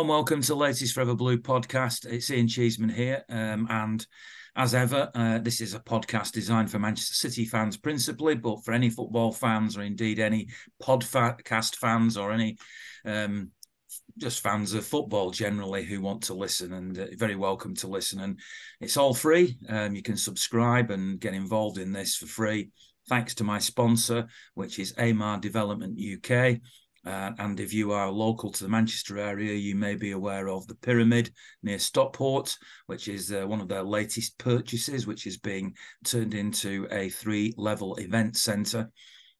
And welcome to the latest Forever Blue podcast. It's Ian Cheeseman here. Um, and as ever, uh, this is a podcast designed for Manchester City fans principally, but for any football fans or indeed any podcast fans or any um, just fans of football generally who want to listen and uh, very welcome to listen. And it's all free. Um, you can subscribe and get involved in this for free. Thanks to my sponsor, which is Eamar Development UK. Uh, and if you are local to the Manchester area, you may be aware of the Pyramid near Stockport, which is uh, one of their latest purchases, which is being turned into a three level event centre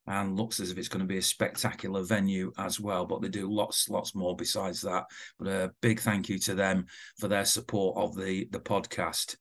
and looks as if it's going to be a spectacular venue as well. But they do lots, lots more besides that. But a big thank you to them for their support of the, the podcast.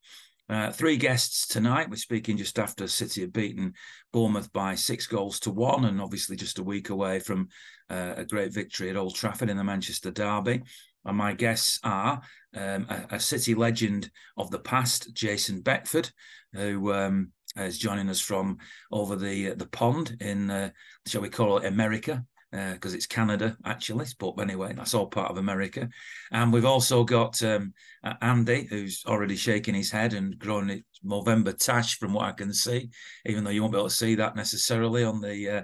Uh, three guests tonight. We're speaking just after City have beaten Bournemouth by six goals to one, and obviously just a week away from uh, a great victory at Old Trafford in the Manchester Derby. And my guests are um, a, a, City legend of the past, Jason Beckford, who um, is joining us from over the the pond in, uh, shall we call it America, because uh, it's Canada actually. But anyway, that's all part of America. And we've also got um, Andy, who's already shaking his head and growing it Movember tash from what I can see, even though you won't be able to see that necessarily on the uh,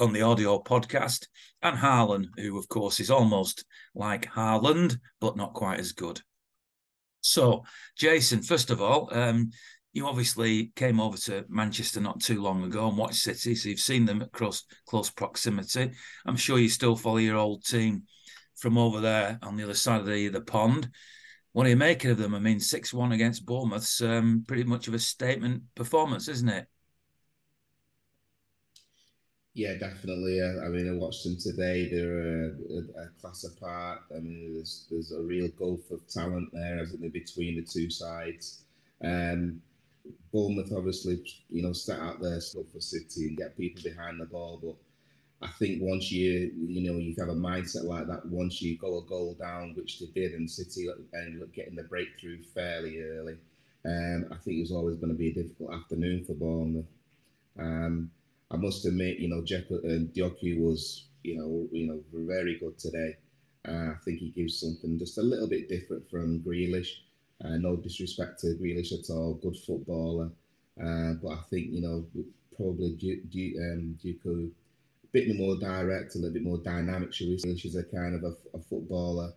on the audio podcast. And Harlan, who of course is almost like Haaland, but not quite as good. So, Jason, first of all, um, you obviously came over to Manchester not too long ago and watched City, so you've seen them at close proximity. I'm sure you still follow your old team from over there on the other side of the the pond. What are you making of them? I mean, six one against Bournemouth's um, pretty much of a statement performance, isn't it? Yeah, definitely. I mean, I watched them today. They're a, a, a, class apart. I mean, there's there's a real gulf of talent there, isn't there, between the two sides. Um, Bournemouth obviously, you know, set out their stuff for City and get people behind the ball. But I think once you, you know, you have a mindset like that, once you go a goal down, which they did, and City up getting the breakthrough fairly early, um, I think it was always going to be a difficult afternoon for Bournemouth. Um, I must admit, you know, Jekyll and Doku was, you know, you know, very good today. Uh, I think he gives something just a little bit different from Grealish. Uh, no disrespect to Grealish at all, good footballer. Uh, but I think, you know, probably Duke, um, Doku a bit more direct, a little bit more dynamic, should we say. She's a kind of a, a footballer,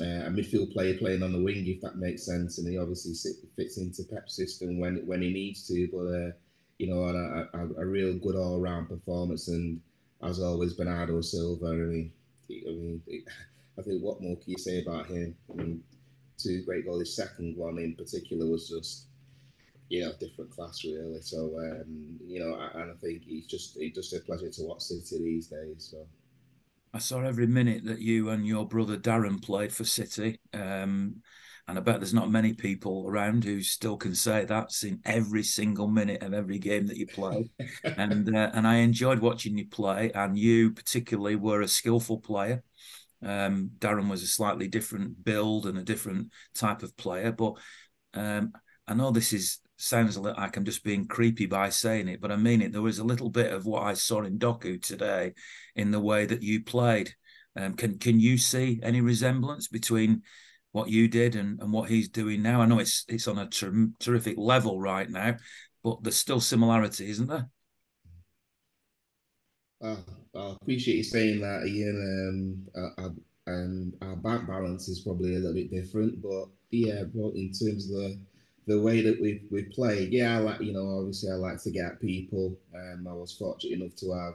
uh, a midfield player playing on the wing, if that makes sense. And he obviously fits into Pep's system when when he needs to. But, uh, you know, a, a, a real good all round performance. And as always, Bernardo Silva, I mean, I mean, I think what more can you say about him? I mean, two great goals. His second one in particular was just, you know, different class really. So, um, you know, and I think he's just it's just a pleasure to watch City these days. So. I saw every minute that you and your brother Darren played for City. Um, and I bet there's not many people around who still can say that. Seen every single minute of every game that you play, and uh, and I enjoyed watching you play. And you particularly were a skillful player. Um, Darren was a slightly different build and a different type of player, but um, I know this is sounds a little like I'm just being creepy by saying it, but I mean it. There was a little bit of what I saw in Doku today in the way that you played. Um, can can you see any resemblance between what you did and, and what he's doing now? I know it's it's on a ter- terrific level right now, but there's still similarity, isn't there? Uh, I appreciate you saying that, Ian. Um, and our bank balance is probably a little bit different, but yeah, but in terms of the the way that we we play, yeah, I like you know obviously I like to get people. Um, I was fortunate enough to have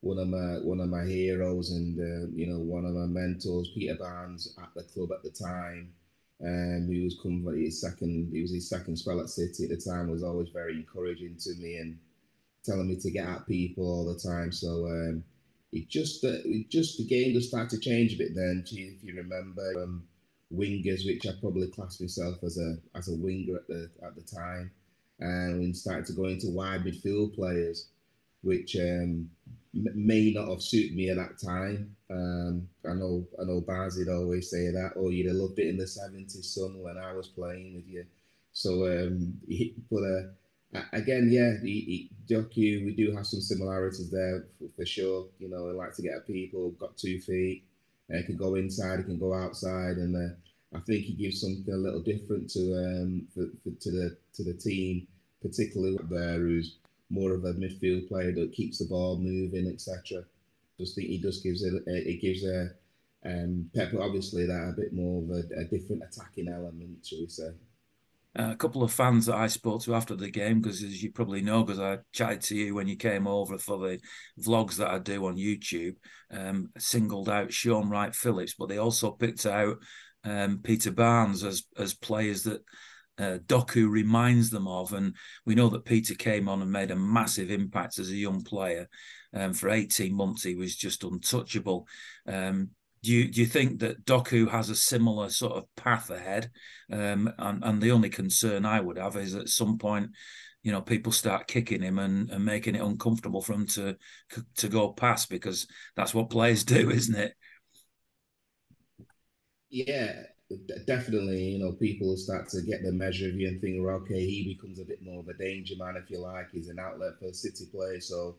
one of my one of my heroes and uh, you know one of my mentors, Peter Barnes, at the club at the time. Um, he was coming his second, it was his second spell at City at the time. Was always very encouraging to me and telling me to get at people all the time. So um, it just uh, it just the game just started to change a bit then. If you remember, um, wingers, which I probably classed myself as a as a winger at the at the time, and we started to go into wide midfield players, which um, may not have suited me at that time. Um, I know I know Barzid always say that, oh, you'd have loved it in the seventies, son, when I was playing with you. So, um, but uh, again, yeah, he, he, Doku, we do have some similarities there for, for, sure. You know, I like to get at people, got two feet, Uh, he can go inside, he can go outside, and uh, I think he gives something a little different to um, for, for, to the to the team, particularly there who's more of a midfield player that keeps the ball moving, etc. Just think he just gives it it gives a um, Pep obviously that a bit more of a, a different attacking element, shall we say. Uh, a couple of fans that I spoke to after the game, because as you probably know, because I chatted to you when you came over for the vlogs that I do on YouTube, um, singled out Shaun Wright Phillips, but they also picked out um, Peter Barnes as as players that uh, Doku reminds them of. And we know that Peter came on and made a massive impact as a young player. Um, for 18 months, he was just untouchable. Um, do you do you think that Doku has a similar sort of path ahead? Um, and, and the only concern I would have is at some point, you know, people start kicking him and, and making it uncomfortable for him to to go past because that's what players do, isn't it? Yeah, definitely. You know, people start to get the measure of you and think, well, okay, he becomes a bit more of a danger man, if you like. He's an outlet for City play, so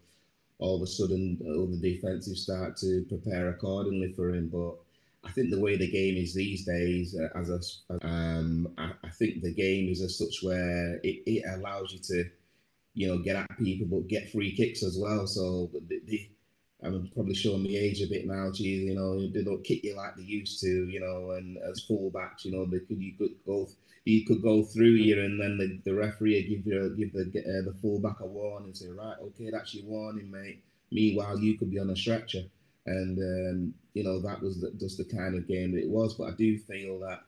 all of a sudden all the defensive start to prepare accordingly for him. But I think the way the game is these days, uh, as a, um, I, I, think the game is as such where it, it allows you to, you know, get at people but get free kicks as well. So the, the, I'm probably showing my age a bit now, geez, you know, they don't kick you like they used to, you know, and as fullbacks, you know, they could you could go you could go through you and then the, the referee give you give the uh, the fullback a warning and say, right, okay, that's your warning, mate. Meanwhile, you could be on a stretcher, and um, you know that was the, just the kind of game that it was. But I do feel that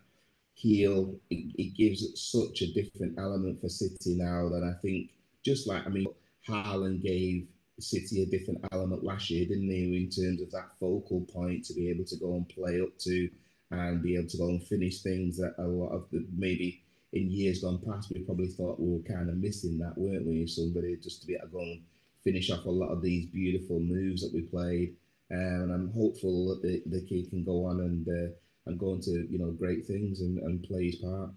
Heel it, it gives such a different element for City now that I think just like I mean, Haaland gave City a different element last year, didn't he, in terms of that focal point to be able to go and play up to and be able to go and finish things that a lot of the maybe in years gone past we probably thought we were kind of missing that, weren't we? Somebody just to be able to go and finish off a lot of these beautiful moves that we played. Um, and I'm hopeful that the, the kid can go on and uh, and go into you know great things and, and play his part.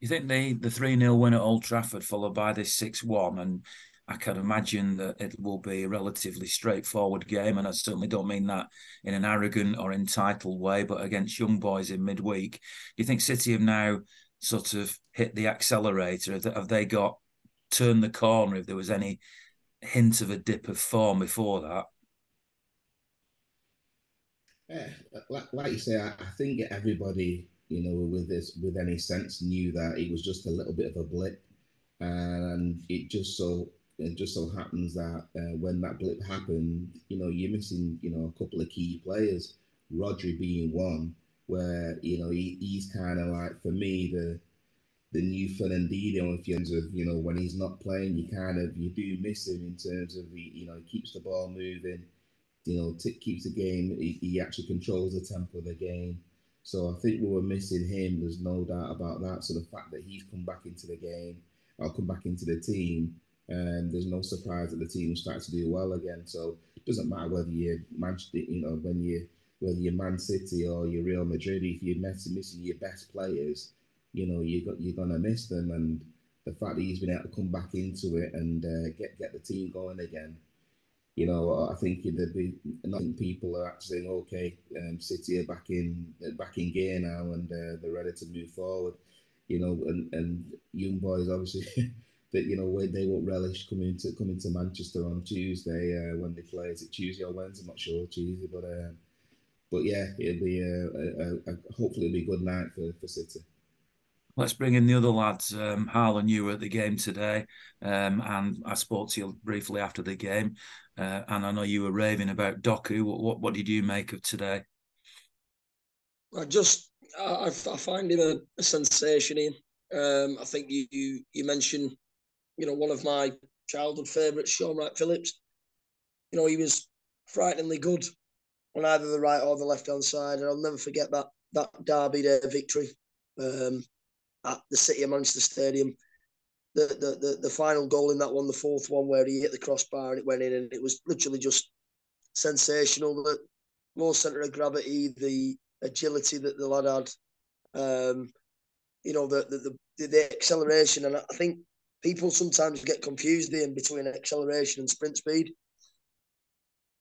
You think the the three 0 win at Old Trafford followed by this six one and I can imagine that it will be a relatively straightforward game, and I certainly don't mean that in an arrogant or entitled way. But against young boys in midweek, do you think City have now sort of hit the accelerator? Have they got turned the corner? If there was any hint of a dip of form before that? Yeah, like, you say, I, I think everybody, you know, with this, with any sense, knew that it was just a little bit of a blip, and it just so it just so happens that uh, when that blip happened, you know, you're missing, you know, a couple of key players, Rodri being one, where, you know, he, he's kind of like, for me, the the new Fernandinho in terms of, you know, when he's not playing, you kind of, you do miss him in terms of, he, you know, he keeps the ball moving, you know, t- keeps the game, he, he actually controls the tempo of the game. So I think we were missing him. There's no doubt about that. So the fact that he's come back into the game, I'll come back into the team, and there's no surprise that the team starts to do well again. So it doesn't matter whether you're Manchester, you know, when you whether you're Man City or you're Real Madrid, if you're missing, your best players, you know you got you're gonna miss them. And the fact that he's been able to come back into it and uh, get get the team going again, you know, I think there'd be nothing people are actually saying, okay, um, City are back in back in gear now and uh, they're ready to move forward. You know, and and young boys obviously. that you know they won't relish coming to coming to Manchester on Tuesday uh, when they play. Is it Tuesday or Wednesday? I'm not sure Tuesday, but uh, but yeah, it'll be a, a, a, hopefully it'll be a good night for, for City. Let's bring in the other lads. Um, Harlan, you were at the game today, um, and I spoke to you briefly after the game, uh, and I know you were raving about Doku. What, what, what did you make of today? I just I, I find him a, a sensation. Um, I think you, you you mentioned you know, one of my childhood favourites, Shaun Wright Phillips. You know, he was frighteningly good on either the right or the left hand side, and I'll never forget that that Derby Day victory um, at the City of Manchester Stadium. The, the the the final goal in that one, the fourth one, where he hit the crossbar and it went in, and it was literally just sensational. The low centre of gravity, the agility that the lad had, um, you know, the, the the the acceleration, and I think people sometimes get confused in between acceleration and sprint speed.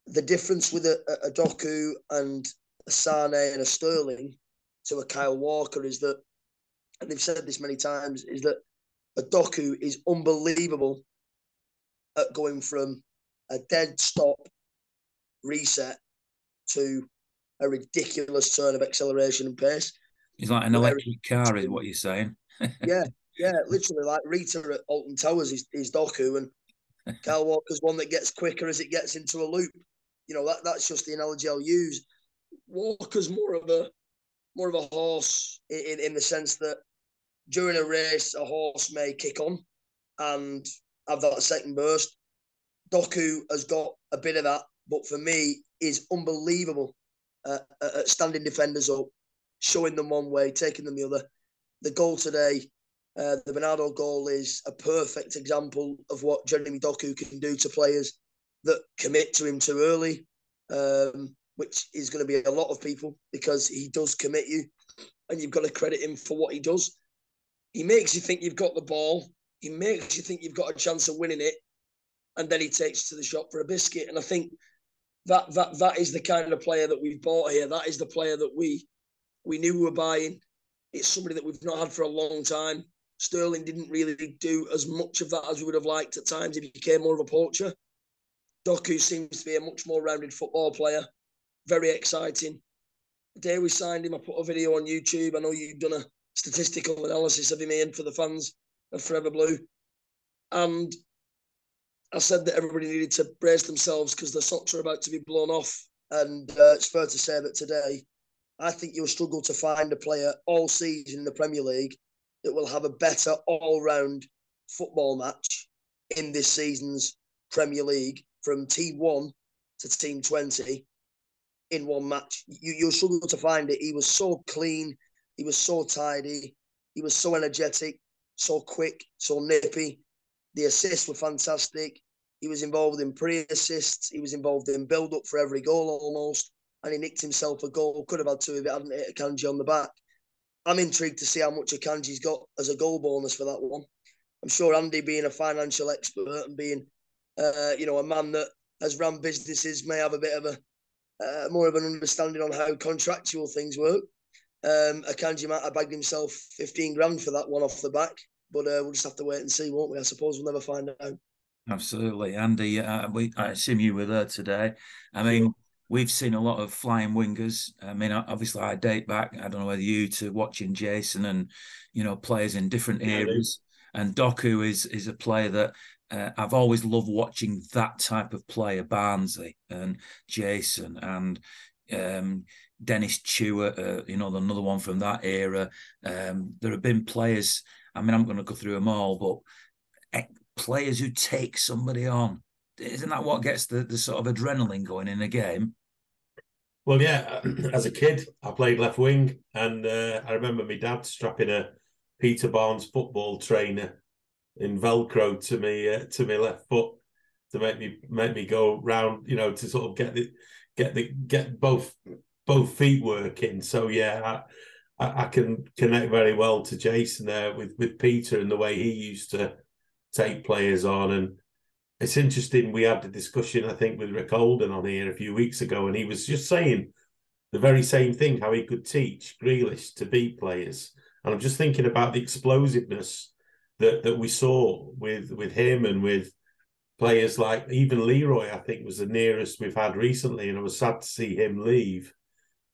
The difference with a, a Doku and a Sane and a Sterling to a Kyle Walker is that, and they've said this many times, is that a Doku is unbelievable at going from a dead stop reset to a ridiculous turn of acceleration and pace. He's like an electric car, is what you're saying. yeah, yeah, literally like Rita at Alton Towers is, is Doku, and Kyle Walker's one that gets quicker as it gets into a loop. You know, that, that's just the analogy I'll use. Walker's more of a more of a horse in, in the sense that during a race, a horse may kick on and have that second burst. Doku has got a bit of that, but for me, is unbelievable uh, at standing defenders up, showing them one way, taking them the other. The goal today, uh, the Bernardo goal, is a perfect example of what Jeremy Doku can do to players that commit to him too early, um, which is going to be a lot of people because he does commit you, and you've got to credit him for what he does. He makes you think you've got the ball. He makes you think you've got a chance of winning it, and then he takes to the shop for a biscuit. And I think that that that is the kind of player that we've bought here. That is the player that we we knew we were buying. It's somebody that we've not had for a long time. Sterling didn't really do as much of that as we would have liked at times. He became more of a poacher. Doku seems to be a much more rounded football player. Very exciting. The day we signed him, I put a video on YouTube. I know you've done a statistical analysis of him, Ian, for the fans of Forever Blue. And I said that everybody needed to brace themselves because the socks are about to be blown off. And uh, it's fair to say that today, I think you'll struggle to find a player all season in the Premier League that will have a better all round football match in this season's Premier League from Team 1 to Team 20 in one match. You, you'll struggle to find it. He was so clean, he was so tidy, he was so energetic, so quick, so nippy. The assists were fantastic. He was involved in pre-assists. He was involved in build-up for every goal almost, and he nicked himself a goal. Could have had two if it hadn't hit Akanji on the back. I'm intrigued to see how much Akanji's got as a goal bonus for that one. I'm sure Andy, being a financial expert and being, uh, you know, a man that has run businesses, may have a bit of a uh, more of an understanding on how contractual things work. Um, Akanji might have bagged himself 15 grand for that one off the back. But uh, we'll just have to wait and see, won't we? I suppose we'll never find out. Absolutely, Andy. Uh, we, I assume you were there today. I mean. We've seen a lot of flying wingers. I mean, obviously, I date back. I don't know whether you to watching Jason and you know players in different yeah, eras. And Doku is is a player that uh, I've always loved watching that type of player, Barnsley and Jason and um, Dennis Tueart, uh, you know, another one from that era. Um, there have been players I mean, I'm going to go through them all, but players who take somebody on, isn't that what gets the, the sort of adrenaline going in a game? Well, yeah. As a kid, I played left wing, and uh, I remember my dad strapping a Peter Barnes football trainer in Velcro to me uh, to my left foot to make me make me go round, you know, to sort of get the get the get both both feet working. So yeah, I, I, can connect very well to Jason there with with Peter and the way he used to take players on. And it's interesting. We had a discussion, I think, with Rick Holden on here a few weeks ago, and he was just saying the very same thing: how he could teach Grealish to beat players. And I'm just thinking about the explosiveness that that we saw with with him and with players like even Leroy. I think was the nearest we've had recently, and I was sad to see him leave.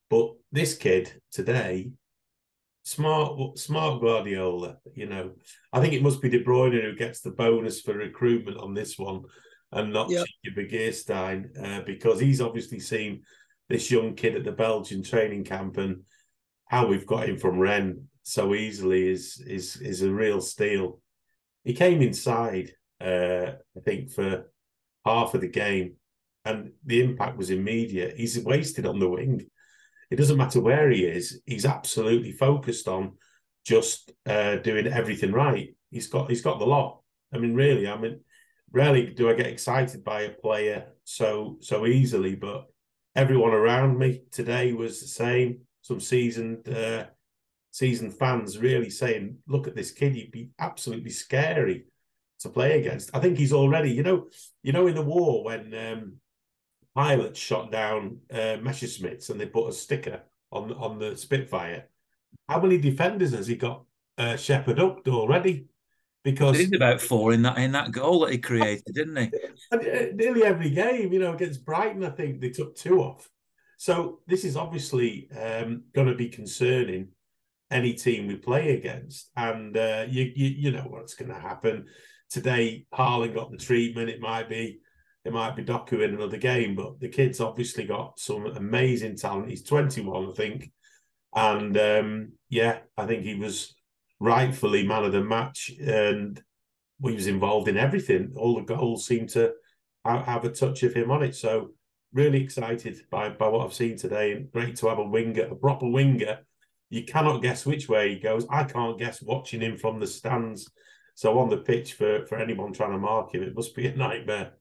But this kid today smart, smart Guardiola. You know, I think it must be De Bruyne who gets the bonus for recruitment on this one, and not yep. Begiristain, uh, because he's obviously seen this young kid at the Belgian training camp and how we've got him from Rennes so easily is is is a real steal. He came inside, uh, I think, for half of the game, and the impact was immediate. He's wasted on the wing it doesn't matter where he is. He's absolutely focused on just uh, doing everything right. He's got he's got the lot. I mean, really, I mean, rarely do I get excited by a player so so easily. But everyone around me today was the same. Some seasoned uh, seasoned fans really saying, "Look at this kid. He'd be absolutely scary to play against." I think he's already, you know, you know, in the war when um, pilots shot down uh, Messerschmitts and they put a sticker on on the Spitfire. How many defenders has he got uh, Shepherd up already? Because he's about four in that in that goal that he created, didn't he? Uh, nearly every game, you know, against Brighton, I think they took two off. So this is obviously um, going to be concerning any team we play against, and uh, you, you you know what's going to happen today. Haaland got the treatment. It might be it might be Doku in another game, but the kid's obviously got some amazing talent. He's 21, I think, and um, yeah, I think he was rightfully man of the match, and he was involved in everything. All the goals seemed to have a touch of him on it. So really excited by by what I've seen today, great to have a winger, a proper winger. You cannot guess which way he goes. I can't guess watching him from the stands. So on the pitch for for anyone trying to mark him, it must be a nightmare.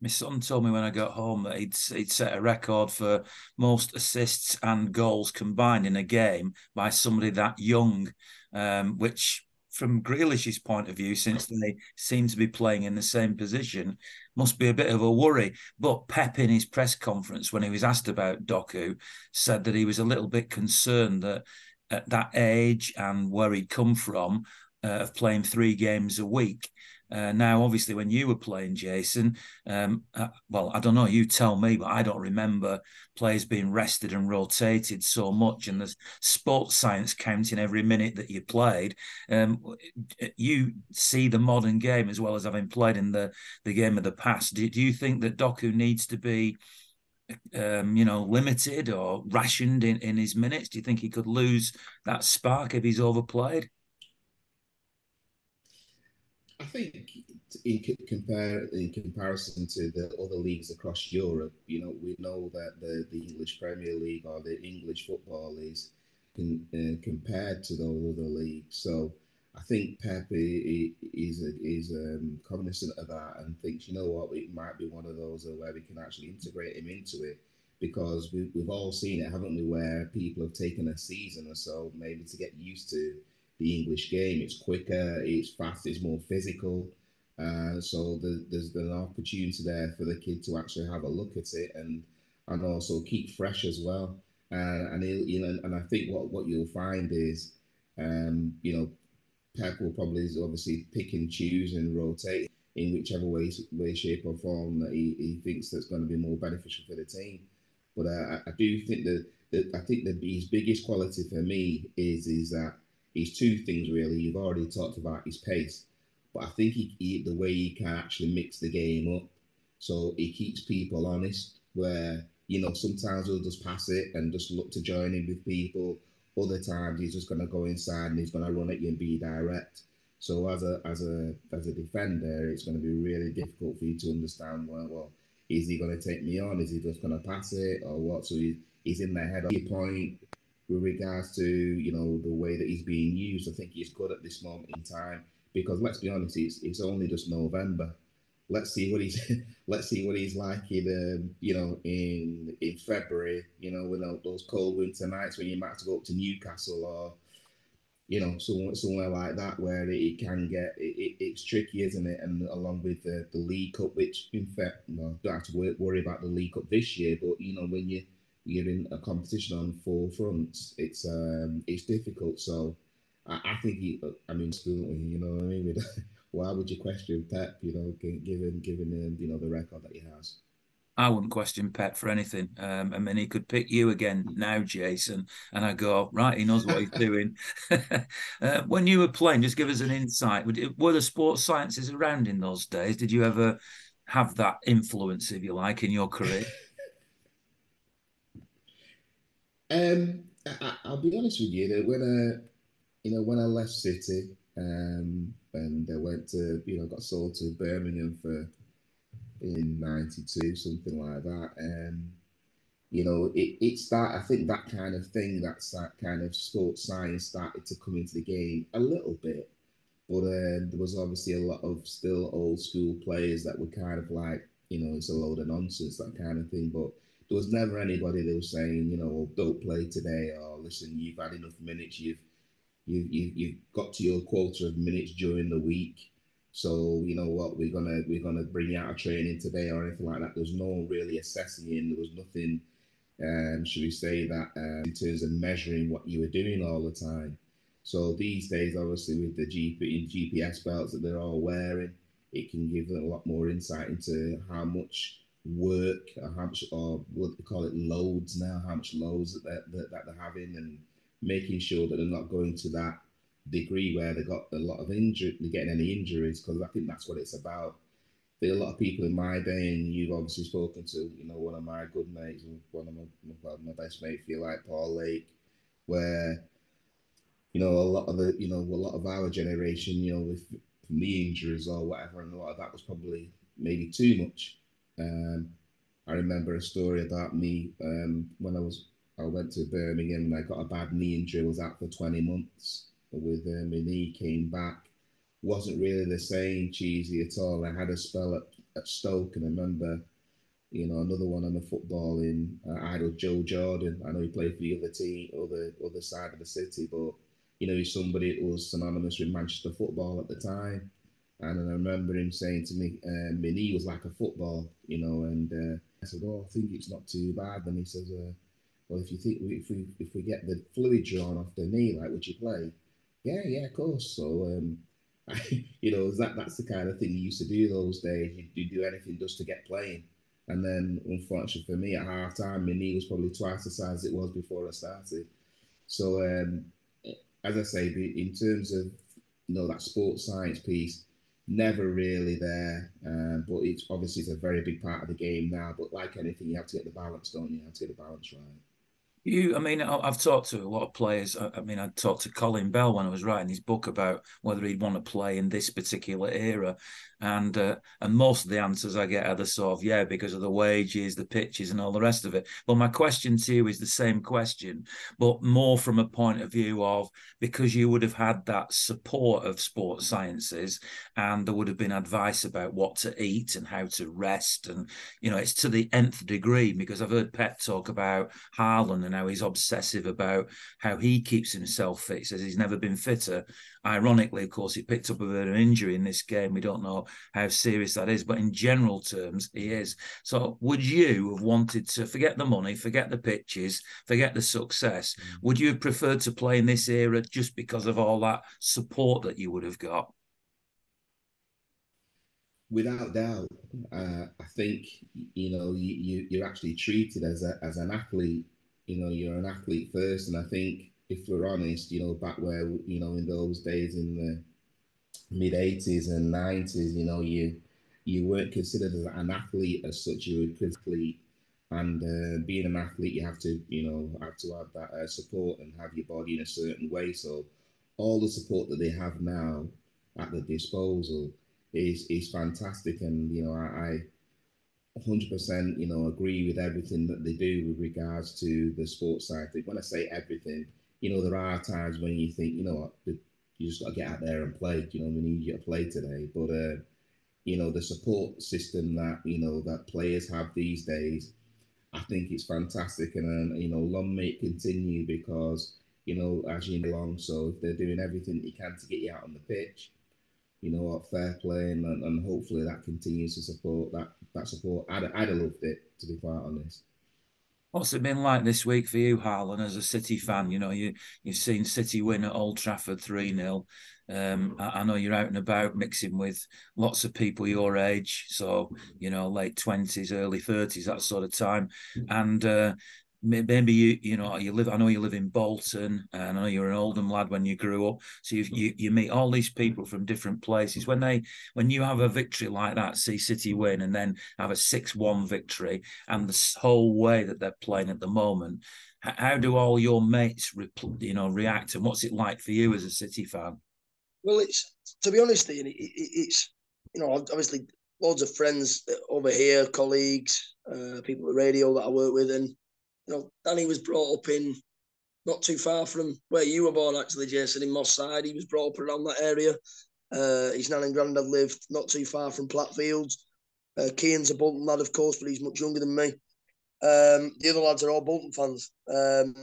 My son told me when I got home that he'd he'd set a record for most assists and goals combined in a game by somebody that young, um, which from Grealish's point of view, since they seem to be playing in the same position, must be a bit of a worry. But Pep, in his press conference, when he was asked about Doku, said that he was a little bit concerned that at that age and where he'd come from, uh, of playing three games a week, uh, now, obviously, when you were playing, Jason, um, uh, well, I don't know, you tell me, but I don't remember players being rested and rotated so much, and there's sports science counting every minute that you played. Um, you see the modern game as well as having played in the, the game of the past. Do, do you think that Doku needs to be um, you know, limited or rationed in, in his minutes? Do you think he could lose that spark if he's overplayed? I think in compare in comparison to the other leagues across Europe, you know, we know that the, the English Premier League or the English football is in, uh, compared to those other leagues. So I think Pep is is um, cognizant of that and thinks, you know what, it might be one of those where we can actually integrate him into it because we, we've all seen it, haven't we, where people have taken a season or so maybe to get used to the English game. It's quicker, it's fast, it's more physical. Uh, so the, there's an opportunity there for the kid to actually have a look at it and and also keep fresh as well. Uh, and you know, and I think what, what you'll find is, um, you know, Pep will probably obviously pick and choose and rotate in whichever way, way shape or form that he, he thinks that's going to be more beneficial for the team. But uh, I, I do think that, that I think that his biggest quality for me is is that is two things really. You've already talked about his pace, but I think he, he, the way he can actually mix the game up, so he keeps people honest. Where you know sometimes he'll just pass it and just look to join in with people. Other times he's just going to go inside and he's going to run at you and be direct. So as a as a as a defender, it's going to be really difficult for you to understand. Well, well, is he going to take me on? Is he just going to pass it or what? So he, he's in the head your point with regards to you know the way that he's being used. I think he's good at this moment in time because let's be honest, it's it's only just November. Let's see what he's let's see what he's like in um, you know in in February. You know, with those cold winter nights when you might have to go up to Newcastle or you know somewhere somewhere like that where it, can get it, it, it's tricky, isn't it? And along with the the League Cup, which in fact, no, don't have to worry about the League Cup this year, but you know when you you're in a competition on four fronts, it's um, it's difficult. So I, I think he, I mean, you know what I mean? Why would you question Pep? You know, given given him, you know the record that he has. I wouldn't question Pep for anything. Um, I mean, he could pick you again now, Jason, and I go right. He knows what he's doing. uh, when you were playing, just give us an insight. Were the sports sciences around in those days? Did you ever have that influence, if you like, in your career? Um, I, will be honest with you that when I, you know, when I left City, um, and I went to, you know, got sold to Birmingham for in '92, something like that, um, you know, it, it's that I think that kind of thing, that's that kind of sports science started to come into the game a little bit, but uh, there was obviously a lot of still old school players that were kind of like, you know, it's a load of nonsense, that kind of thing, but there was never anybody that was saying, you know, well, don't play today, or listen, you've had enough minutes, you've you you you've got to your quota of minutes during the week. So you know what, we're gonna we're gonna bring you out of training today or anything like that. There's no one really assessing you, there was nothing, um, should we say that, um, in terms of measuring what you were doing all the time. So these days, obviously, with the GP GPS belts that they're all wearing, it can give a lot more insight into how much work or how much or what they call it loads now, how much loads that they're, that, that they're having, and making sure that they're not going to that degree where they got a lot of injury, they're getting any injuries, because I think that's what it's about. There are a lot of people in my day, and you've obviously spoken to, you know, one of my good mates, one of my, well, my best mate, feel like Paul Lake, where, you know, a lot of the, you know, a lot of our generation, you know, with knee injuries or whatever, and a lot of that was probably maybe too much. Um, I remember a story about me um, when I was I went to Birmingham and I got a bad knee injury. Was out for 20 months with uh, my knee. Came back, wasn't really the same cheesy at all. I had a spell at, at Stoke, and I remember, you know, another one on the football in uh, idol Joe Jordan. I know he played for the other team, other other side of the city, but you know, he's somebody that was synonymous with Manchester football at the time. And I remember him saying to me, uh, my knee was like a football, you know, and uh, I said, oh, I think it's not too bad. And he says, uh, well, if you think if we if we get the fluid drawn off the knee, like would you play? Yeah, yeah, of course. So, um, I, you know, that that's the kind of thing you used to do those days. You, you do anything just to get playing. And then, unfortunately for me, at half time, my knee was probably twice the size it was before I started. So, um, as I say, in terms of you know that sports science piece, never really there. Um, but it's obviously it's a very big part of the game now. But like anything, you have to get the balance, don't you? You have to get the balance right. You, I mean, I've talked to a lot of players. I mean, I talked to Colin Bell when I was writing his book about whether he'd want to play in this particular era, and uh, and most of the answers I get are the sort of yeah because of the wages, the pitches, and all the rest of it. But my question to you is the same question, but more from a point of view of because you would have had that support of sports sciences, and there would have been advice about what to eat and how to rest, and you know it's to the nth degree because I've heard Pep talk about Haaland and how he's obsessive about how he keeps himself fit. He says he's never been fitter. Ironically, of course, he picked up a bit of injury in this game. We don't know how serious that is, but in general terms, he is. So, would you have wanted to forget the money, forget the pitches, forget the success? Mm. Would you have preferred to play in this era just because of all that support that you would have got? Without doubt, uh, I think you know you, you you're actually treated as a as an athlete. You know, you're an athlete first, and I think if we're honest, you know, back where you know in those days in the mid '80s and '90s, you know, you you weren't considered as an athlete as such. You were an athlete, and uh, being an athlete, you have to, you know, have to have that uh, support and have your body in a certain way. So, all the support that they have now at their disposal is is fantastic, and you know, I, I 100% you know agree with everything that they do with regards to the sports side. When I say everything, you know, there are times when you think, you know you just got to get out there and play. You know, we need you to play today. But uh, you know, the support system that you know that players have these days, I think it's fantastic, and uh, you know, long may it continue because you know, as you know, so if they're doing everything they can to get you out on the pitch, you know what, fair play, and, and hopefully that continues to support that that support. I'd, I'd have loved it to be quite honest. What's it been like this week for you, Harlan, as a City fan? You know, you you've seen City win at Old Trafford three 0 um, I, I, know you're out and about mixing with lots of people your age, so you know, late twenties, early thirties, that sort of time, and uh, maybe you you know you live i know you live in bolton and i know you're an oldham lad when you grew up. So you, you you meet all these people from different places. When they when you have a victory like that see city win and then have a 6-1 victory and the whole way that they're playing at the moment how do all your mates you know react and what's it like for you as a city fan? Well it's to be honest Ian, it, it, it's you know obviously loads of friends over here colleagues uh, people at radio that i work with and you know, Danny was brought up in not too far from where you were born, actually, Jason, in Moss Side. He was brought up around that area. Uh, his nan and granddad lived not too far from Plattfields. Uh, Keane's a Bolton lad, of course, but he's much younger than me. Um, the other lads are all Bolton fans. Um,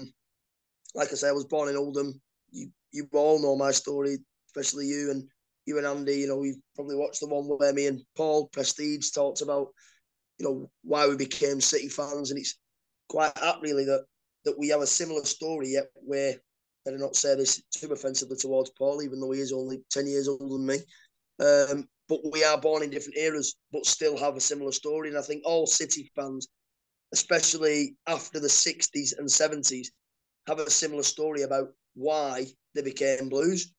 like I say, I was born in Oldham. You you all know my story, especially you. And you and Andy, you know, we've probably watched the one where me and Paul Prestige talked about, you know, why we became City fans, and it's quite apt really that that we have a similar story yet where I do not say this too offensively towards Paul, even though he is only 10 years older than me. Um, but we are born in different eras, but still have a similar story. And I think all City fans, especially after the 60s and 70s, have a similar story about why they became blues.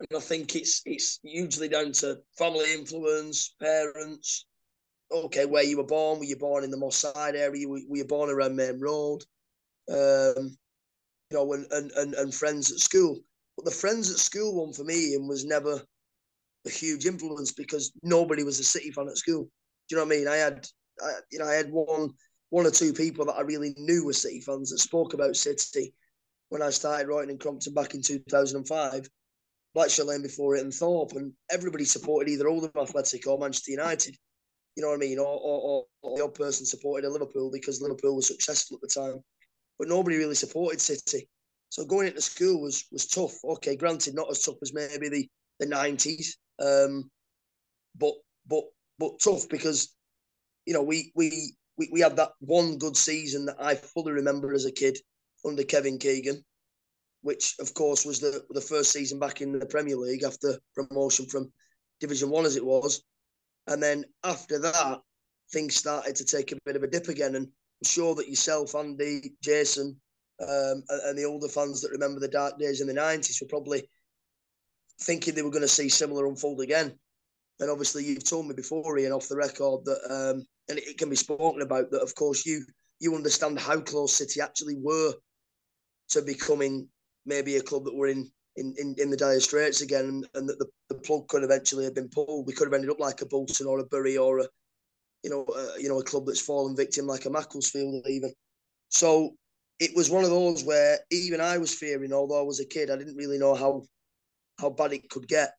And I think it's it's hugely down to family influence, parents. Okay, where you were born? Were you born in the Moss Side area? Were, were you born around Main Road? Um, you know, and, and, and, and friends at school. But the friends at school one for me and was never a huge influence because nobody was a City fan at school. Do you know what I mean? I had, I, you know, I had one one or two people that I really knew were City fans that spoke about City when I started writing in Crompton back in 2005. Blackshaw Lane before it and Thorpe, and everybody supported either Oldham Athletic or Manchester United. You know what I mean? Or, or, or, the odd person supported a Liverpool because Liverpool was successful at the time but nobody really supported City. So going into school was was tough. Okay, granted, not as tough as maybe the the nineties, um, but but but tough because you know we we we we had that one good season that I fully remember as a kid under Kevin Keegan, which of course was the the first season back in the Premier League after promotion from Division One as it was, and then after that things started to take a bit of a dip again, and I'm sure that yourself, Andy, Jason, um, and the older fans that remember the dark days in the 90s were probably thinking they were going to see similar unfold again. And obviously, you've told me before, Ian, off the record, that um, and it can be spoken about that. Of course, you you understand how close City actually were to becoming maybe a club that were in in, in, in the dire straits again, and, and that the, the plug could eventually have been pulled. We could have ended up like a Bolton or a Bury or a you know, uh, you know, a club that's fallen victim like a Macclesfield even. So it was one of those where even I was fearing, although I was a kid, I didn't really know how how bad it could get.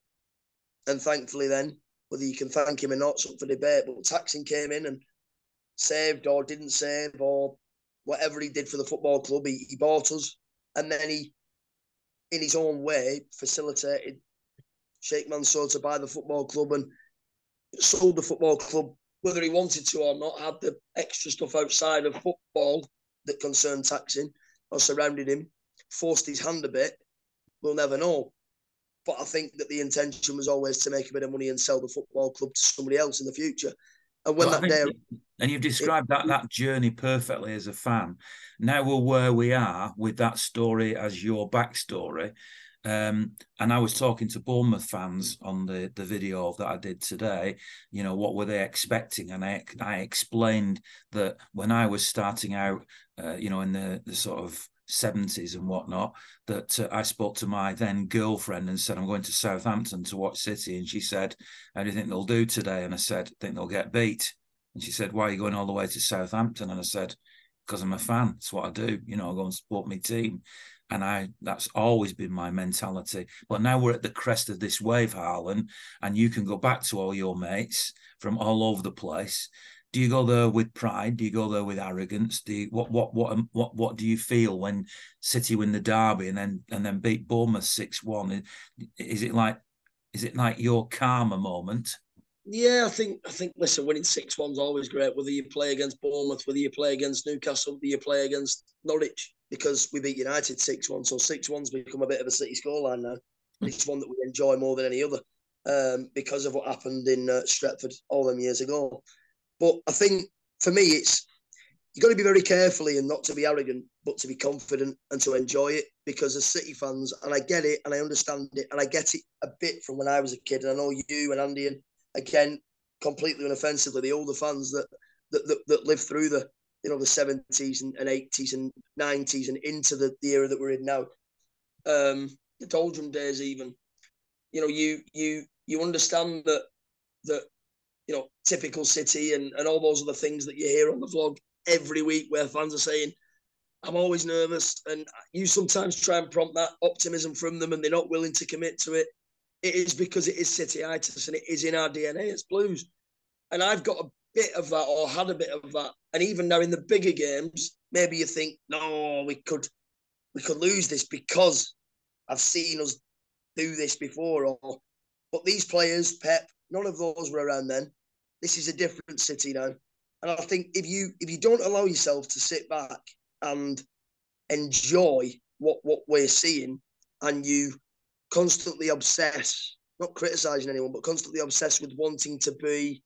And thankfully, then whether you can thank him or not, something for debate. But Thaksin came in and saved or didn't save or whatever he did for the football club, he, he bought us, and then he, in his own way, facilitated Sheikh Mansour to buy the football club and sold the football club whether he wanted to or not, had the extra stuff outside of football that concerned Thaksin or surrounded him, forced his hand a bit, we'll never know. But I think that the intention was always to make a bit of money and sell the football club to somebody else in the future. Well, that day, and you've described it, that that journey perfectly as a fan. Now we're where we are with that story as your backstory. Um, and I was talking to Bournemouth fans on the, the video that I did today. You know, what were they expecting? And I, I explained that when I was starting out, uh, you know, in the, the sort of 70s and whatnot, that uh, I spoke to my then girlfriend and said, I'm going to Southampton to watch City. And she said, How do you think they'll do today? And I said, I think they'll get beat. And she said, Why are you going all the way to Southampton? And I said, Because I'm a fan. It's what I do. You know, I go and support my team and I that's always been my mentality. But now we're at the crest of this wave, Harlan, and you can go back to all your mates from all over the place. Do you go there with pride? Do you go there with arrogance? Do you, what what what um, what what do you feel when City win the derby and then and then beat Bournemouth six one? Is it like is it like your karma moment? Yeah, I think I think listen, winning six one's always great. Whether you play against Bournemouth, whether you play against Newcastle, whether you play against Norwich, because we beat United six one. So six one's become a bit of a City scoreline now. Hmm. It's one that we enjoy more than any other um, because of what happened in uh, Stretford all them years ago. But I think for me, it's you've got to be very carefully and not to be arrogant, but to be confident and to enjoy it. Because as City fans, and I get it and I understand it, and I get it a bit from when I was a kid, and I know you and Andy and again, completely unoffensively, the older fans that that, that, that lived through the you know the 70s and, and 80s and 90s and into the, the era that we're in now um the doldrum days even you know you you you understand that that you know typical city and and all those other things that you hear on the vlog every week where fans are saying i'm always nervous and you sometimes try and prompt that optimism from them and they're not willing to commit to it it is because it is cityitis and it is in our dna it's blues and i've got a bit of that or had a bit of that. And even now in the bigger games, maybe you think, no, we could we could lose this because I've seen us do this before, or But these players, Pep, none of those were around then. This is a different city now. And I think if you if you don't allow yourself to sit back and enjoy what what we're seeing, and you constantly obsess, not criticizing anyone, but constantly obsessed with wanting to be,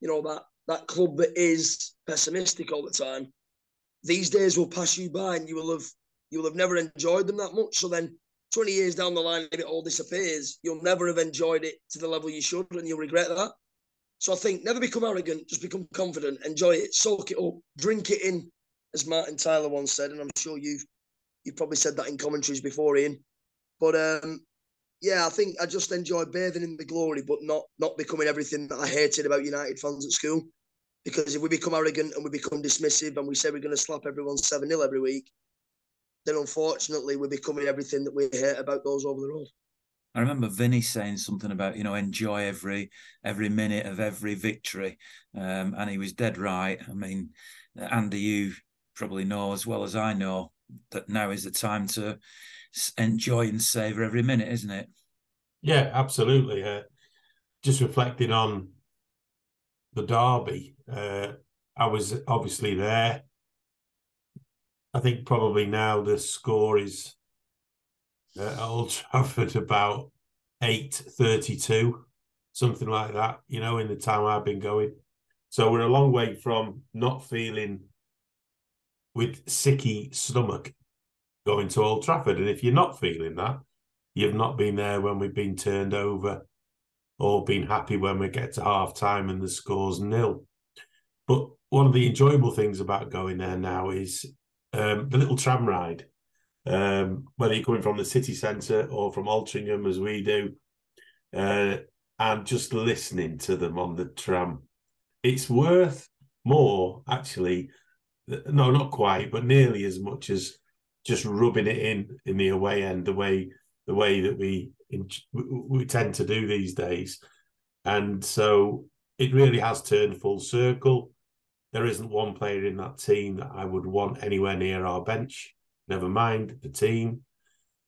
you know, that that club that is pessimistic all the time, these days will pass you by and you will have you will have never enjoyed them that much. So then 20 years down the line, if it all disappears, you'll never have enjoyed it to the level you should and you'll regret that. So I think never become arrogant, just become confident, enjoy it, soak it up, drink it in, as Martin Tyler once said, and I'm sure you've you've probably said that in commentaries before, Ian. But um, yeah, I think I just enjoy bathing in the glory, but not not becoming everything that I hated about United fans at school. Because if we become arrogant and we become dismissive and we say we're going to slap everyone 7 0 every week, then unfortunately we're becoming everything that we hate about those over the road. I remember Vinny saying something about you know enjoy every every minute of every victory, um, and he was dead right. I mean, Andy, you probably know as well as I know that now is the time to enjoy and savor every minute, isn't it? Yeah, absolutely. Uh, just reflecting on the derby, uh, I was obviously there. I think probably now the score is at Old Trafford about eight thirty-two, something like that. You know, in the time I've been going, so we're a long way from not feeling with sicky stomach going to Old Trafford. And if you're not feeling that, you've not been there when we've been turned over or been happy when we get to half time and the score's nil. But one of the enjoyable things about going there now is um, the little tram ride. Um, whether you're coming from the city centre or from Altrincham as we do, uh, and just listening to them on the tram. It's worth more, actually. No, not quite, but nearly as much as just rubbing it in in the away end the way the way that we we tend to do these days and so it really has turned full circle there isn't one player in that team that i would want anywhere near our bench never mind the team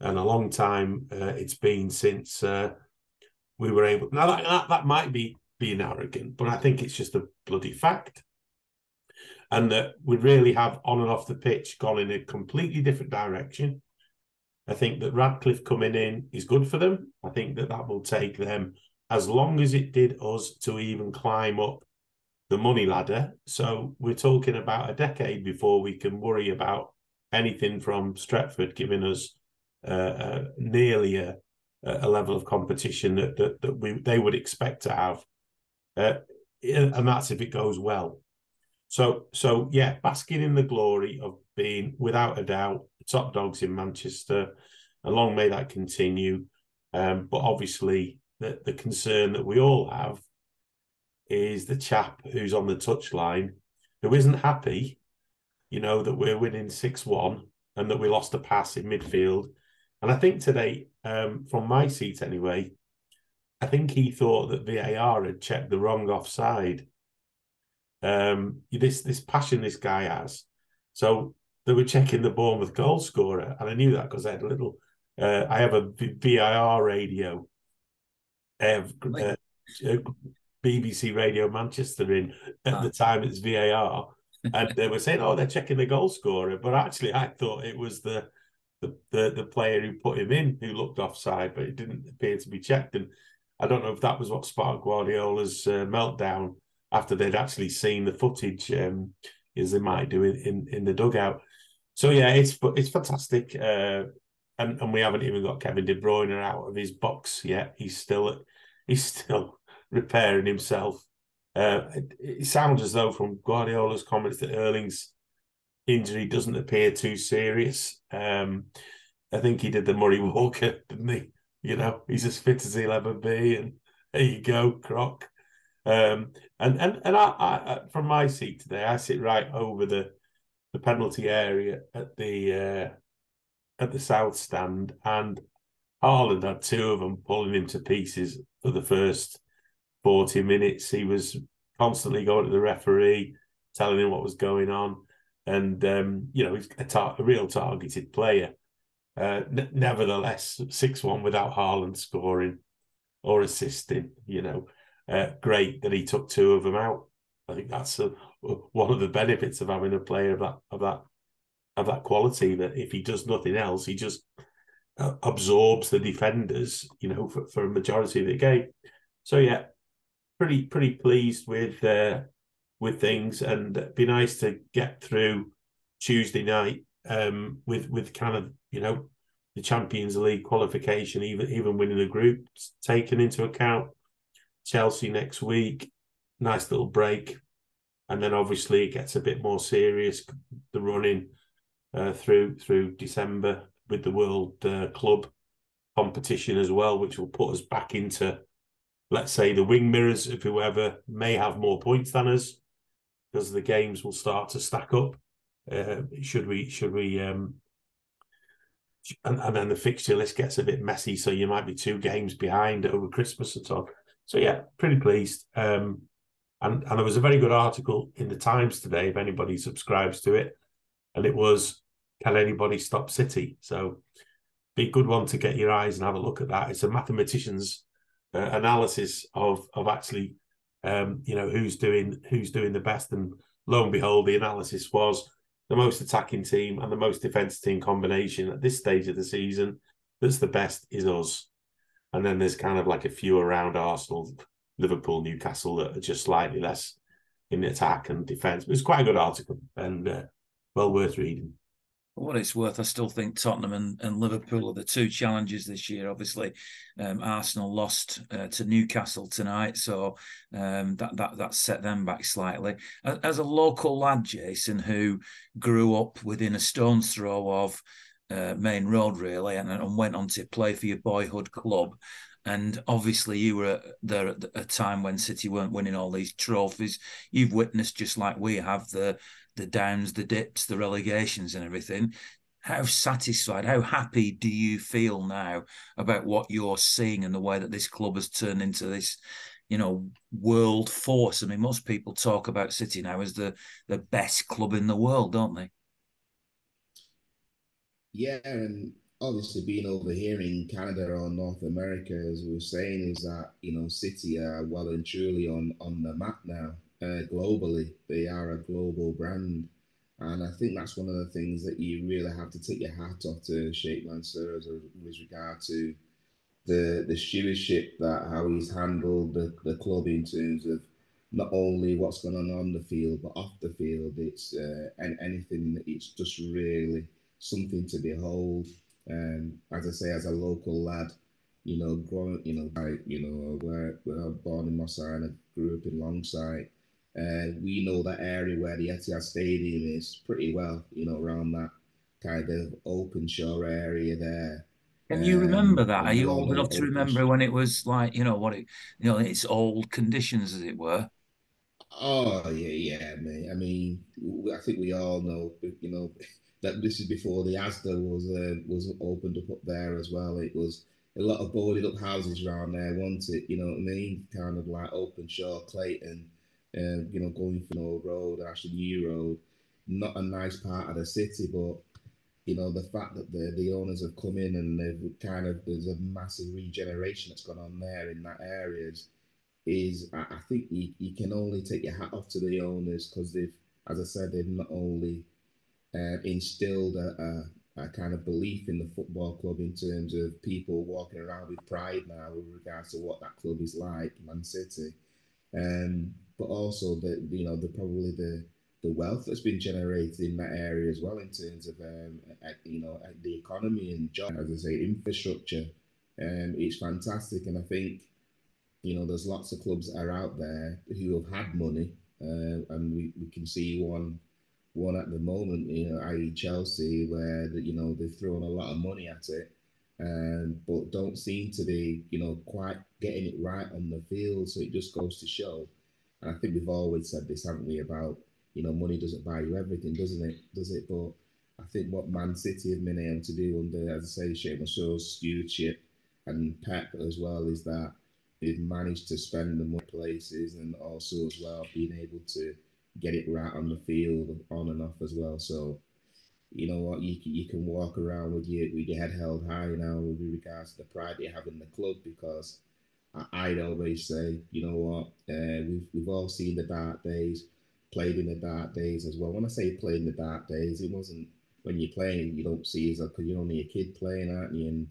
and a long time uh, it's been since uh, we were able now that, that, that might be being arrogant but i think it's just a bloody fact and that we really have on and off the pitch gone in a completely different direction. I think that Ratcliffe coming in is good for them. I think that that will take them as long as it did us to even climb up the money ladder. So we're talking about a decade before we can worry about anything from Stretford giving us uh, uh, nearly a, a level of competition that, that, that we they would expect to have. Uh, and that's if it goes well. So, so yeah, basking in the glory of being, without a doubt, top dogs in Manchester. And long may that continue. Um, but obviously, the, the concern that we all have is the chap who's on the touchline who isn't happy, you know, that we're winning 6 1 and that we lost a pass in midfield. And I think today, um, from my seat anyway, I think he thought that VAR had checked the wrong offside um, this this passion this guy has. So they were checking the Bournemouth goal scorer, and I knew that because I had a little. Uh, I have a VAR radio. I uh, BBC Radio Manchester in at ah. the time. It's VAR, and they were saying, "Oh, they're checking the goal scorer," but actually, I thought it was the the, the, the player who put him in who looked offside, but it didn't appear to be checked. And I don't know if that was what sparked Guardiola's uh, meltdown after they'd actually seen the footage, um, as they might do in, in, in the dugout. So yeah, it's it's fantastic, uh, and and we haven't even got Kevin De Bruyne out of his box yet. He's still he's still repairing himself. Uh, it, it, sounds as though from Guardiola's comments that Erling's injury doesn't appear too serious. Um, I think he did the Murray Walker, didn't he? You know, he's as fit as he'll ever be, and there you go, Croc. Um, and and and I, I, from my seat today, I sit right over the the penalty area at the uh, at the south stand, and Haaland had two of them pulling him to pieces for the first forty minutes. He was constantly going to the referee, telling him what was going on, and um, you know he's a, tar- a real targeted player. Uh, n- nevertheless, six one without Haaland scoring or assisting. You know, uh, great that he took two of them out. I think that's a, one of the benefits of having a player of that of that of that quality. That if he does nothing else, he just uh, absorbs the defenders. You know, for, for a majority of the game. So yeah, pretty pretty pleased with uh, with things, and be nice to get through Tuesday night um, with with kind of you know the Champions League qualification, even even winning the group taken into account. Chelsea next week, nice little break, and then obviously it gets a bit more serious. The running uh, through through December with the World uh, Club competition as well, which will put us back into, let's say, the wing mirrors of whoever may have more points than us, because the games will start to stack up. Uh, should we should we um, and, and then the fixture list gets a bit messy, so you might be two games behind over Christmas and so. So yeah, pretty pleased. Um, and and there was a very good article in the Times today, if anybody subscribes to it, and it was "Can anybody stop City?" So be a good one to get your eyes and have a look at that. It's a mathematician's uh, analysis of of actually, um, you know, who's doing who's doing the best, and lo and behold, the analysis was the most attacking team and the most defensive team combination at this stage of the season that's the best is us. And then there's kind of like a few around Arsenal, Liverpool, Newcastle that are just slightly less in attack and defence. But it's quite a good article and uh, well worth reading what it's worth, I still think Tottenham and, and Liverpool are the two challenges this year. Obviously, um, Arsenal lost uh, to Newcastle tonight, so um, that that that set them back slightly. As, a local lad, Jason, who grew up within a stone's throw of uh, Maine Road, really, and, and went on to play for your boyhood club. And obviously, you were there at a time when City weren't winning all these trophies. You've witnessed, just like we have, the the downs, the dips, the relegations, and everything. How satisfied, how happy do you feel now about what you're seeing and the way that this club has turned into this, you know, world force? I mean, most people talk about City now as the the best club in the world, don't they? Yeah, and obviously being over here in Canada or North America, as we are saying, is that you know City are well and truly on on the map now uh, globally. They are a global brand. And I think that's one of the things that you really have to take your hat off to Sheikh Mansour as with regard to the the stewardship that how he's handled the, the club in terms of not only what's going on on the field but off the field. It's uh, and anything. It's just really something to behold. And um, as I say, as a local lad, you know, growing, you know, I, you know, where, where I was born in Moss Iron, I grew up in Longsight uh, we know that area where the Etihad Stadium is pretty well, you know, around that kind of Openshaw area there. Can you um, remember that? Are you old enough to remember when it was like, you know, what it, you know, its old conditions, as it were? Oh yeah, yeah, mate. I mean, I think we all know, you know, that this is before the ASDA was uh, was opened up up there as well. It was a lot of boarded up houses around there, wasn't it? You know what I mean? Kind of like Openshaw, Clayton uh, you know, Old Road, New Road, not a nice part of the city, but you know, the fact that the the owners have come in and they've kind of there's a massive regeneration that's gone on there in that areas is I, I think you, you can only take your hat off to the owners because they've, as I said, they've not only uh, instilled a, a, a, kind of belief in the football club in terms of people walking around with pride now with regards to what that club is like, Man City. Um, but also the you know the probably the the wealth that's been generated in that area as well in terms of um, you know the economy and job as I say infrastructure. Um, it's fantastic, and I think you know there's lots of clubs that are out there who have had money, uh, and we, we can see one one at the moment, you know, i.e. Chelsea, where the, you know they've thrown a lot of money at it, um, but don't seem to be you know quite getting it right on the field. So it just goes to show and I think we've always said this, haven't we, about, you know, money doesn't buy you everything, doesn't it? Does it? But I think what Man City have been able to do under, as I say, Sheikh Mansour's stewardship and Pep as well is that they've managed to spend the money places and also as well being able to get it right on the field, on and off as well. So, you know what, you, you can walk around with your, with your head held high now with regards to the pride you have in the club because I'd always say, you know what, uh, we've we've all seen the dark days, played in the dark days as well. When I say played in the dark days, it wasn't when you're playing, you don't see as because you're only a kid playing, aren't you? And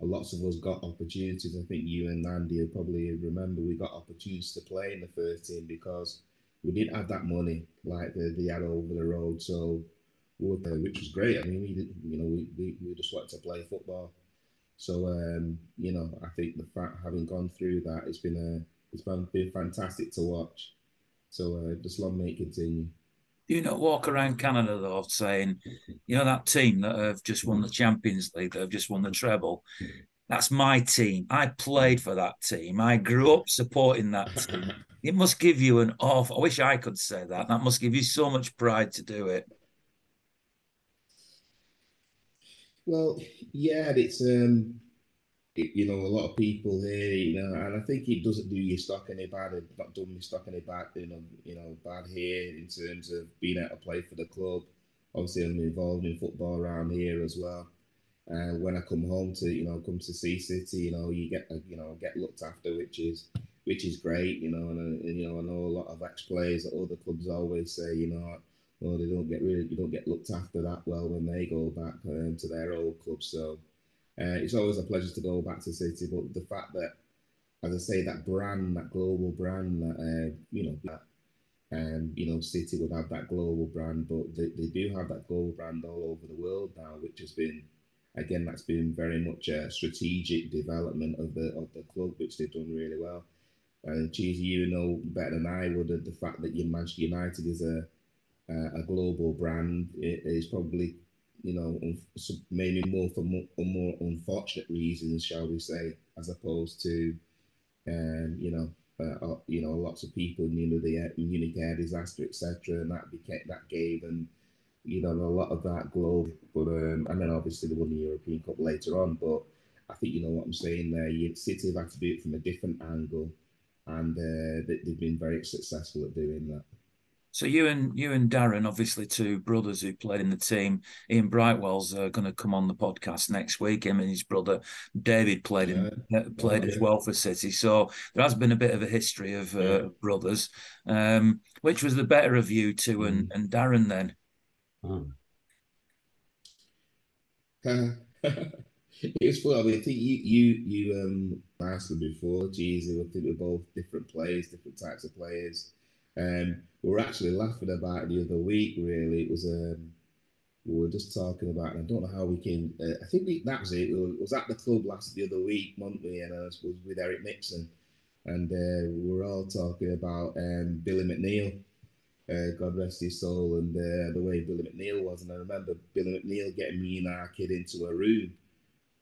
lots of us got opportunities. I think you and Andy probably remember we got opportunities to play in the first team because we didn't have that money like they, they had over the road. So, which was great. I mean, we did, you know, we, we, we just wanted to play football. So um, you know, I think the fact having gone through that, it's been a it's been, been fantastic to watch. So uh, just long may continue. Do you not walk around Canada though, saying, you know, that team that have just won the Champions League, that have just won the treble, that's my team. I played for that team. I grew up supporting that team. It must give you an awful. I wish I could say that. That must give you so much pride to do it. Well, yeah, it's um, it, you know, a lot of people here, you know, and I think it doesn't do your stock any bad. It's not done me stock any bad, you know, you know, bad here in terms of being able to play for the club. Obviously, I'm involved in football around here as well. Uh, when I come home to, you know, come to see City, you know, you get, you know, get looked after, which is, which is great, you know, and, and you know, I know a lot of ex players at other clubs always say, you know, well, they don't get really, you don't get looked after that well when they go back um, to their old club. So uh, it's always a pleasure to go back to City. But the fact that, as I say, that brand, that global brand, that uh, you know, that um, you know, City would have that global brand, but they, they do have that global brand all over the world now, which has been, again, that's been very much a strategic development of the of the club, which they've done really well. And Cheesy, you know better than I would the fact that Manchester United is a uh, a global brand is probably, you know, maybe more for more, more unfortunate reasons, shall we say, as opposed to, um, you know, uh, uh you know, lots of people knew the Munich air disaster, etc., and that became that gave them, you know, a lot of that globe. But um, and then obviously they won the European Cup later on. But I think you know what I'm saying there. You City have had to do it from a different angle, and uh, they've been very successful at doing that. So you and you and Darren, obviously two brothers who played in the team. Ian Brightwell's uh, going to come on the podcast next week. Him and his brother David played in, uh, played oh, as well for City. So there has been a bit of a history of uh, yeah. brothers. Um, which was the better of you two and, mm. and Darren then? Oh. it's fun. I mean, I think you you you um asked them before. Geez, I think we're both different players, different types of players. Um, we were actually laughing about it the other week. Really, it was um, we were just talking about. And I don't know how we came. Uh, I think we, that was it. We was at the club last the other week, Monday, And I was with Eric Nixon, and uh, we were all talking about um, Billy McNeill. Uh, God rest his soul, and uh, the way Billy McNeill was. And I remember Billy McNeill getting me and our kid into a room,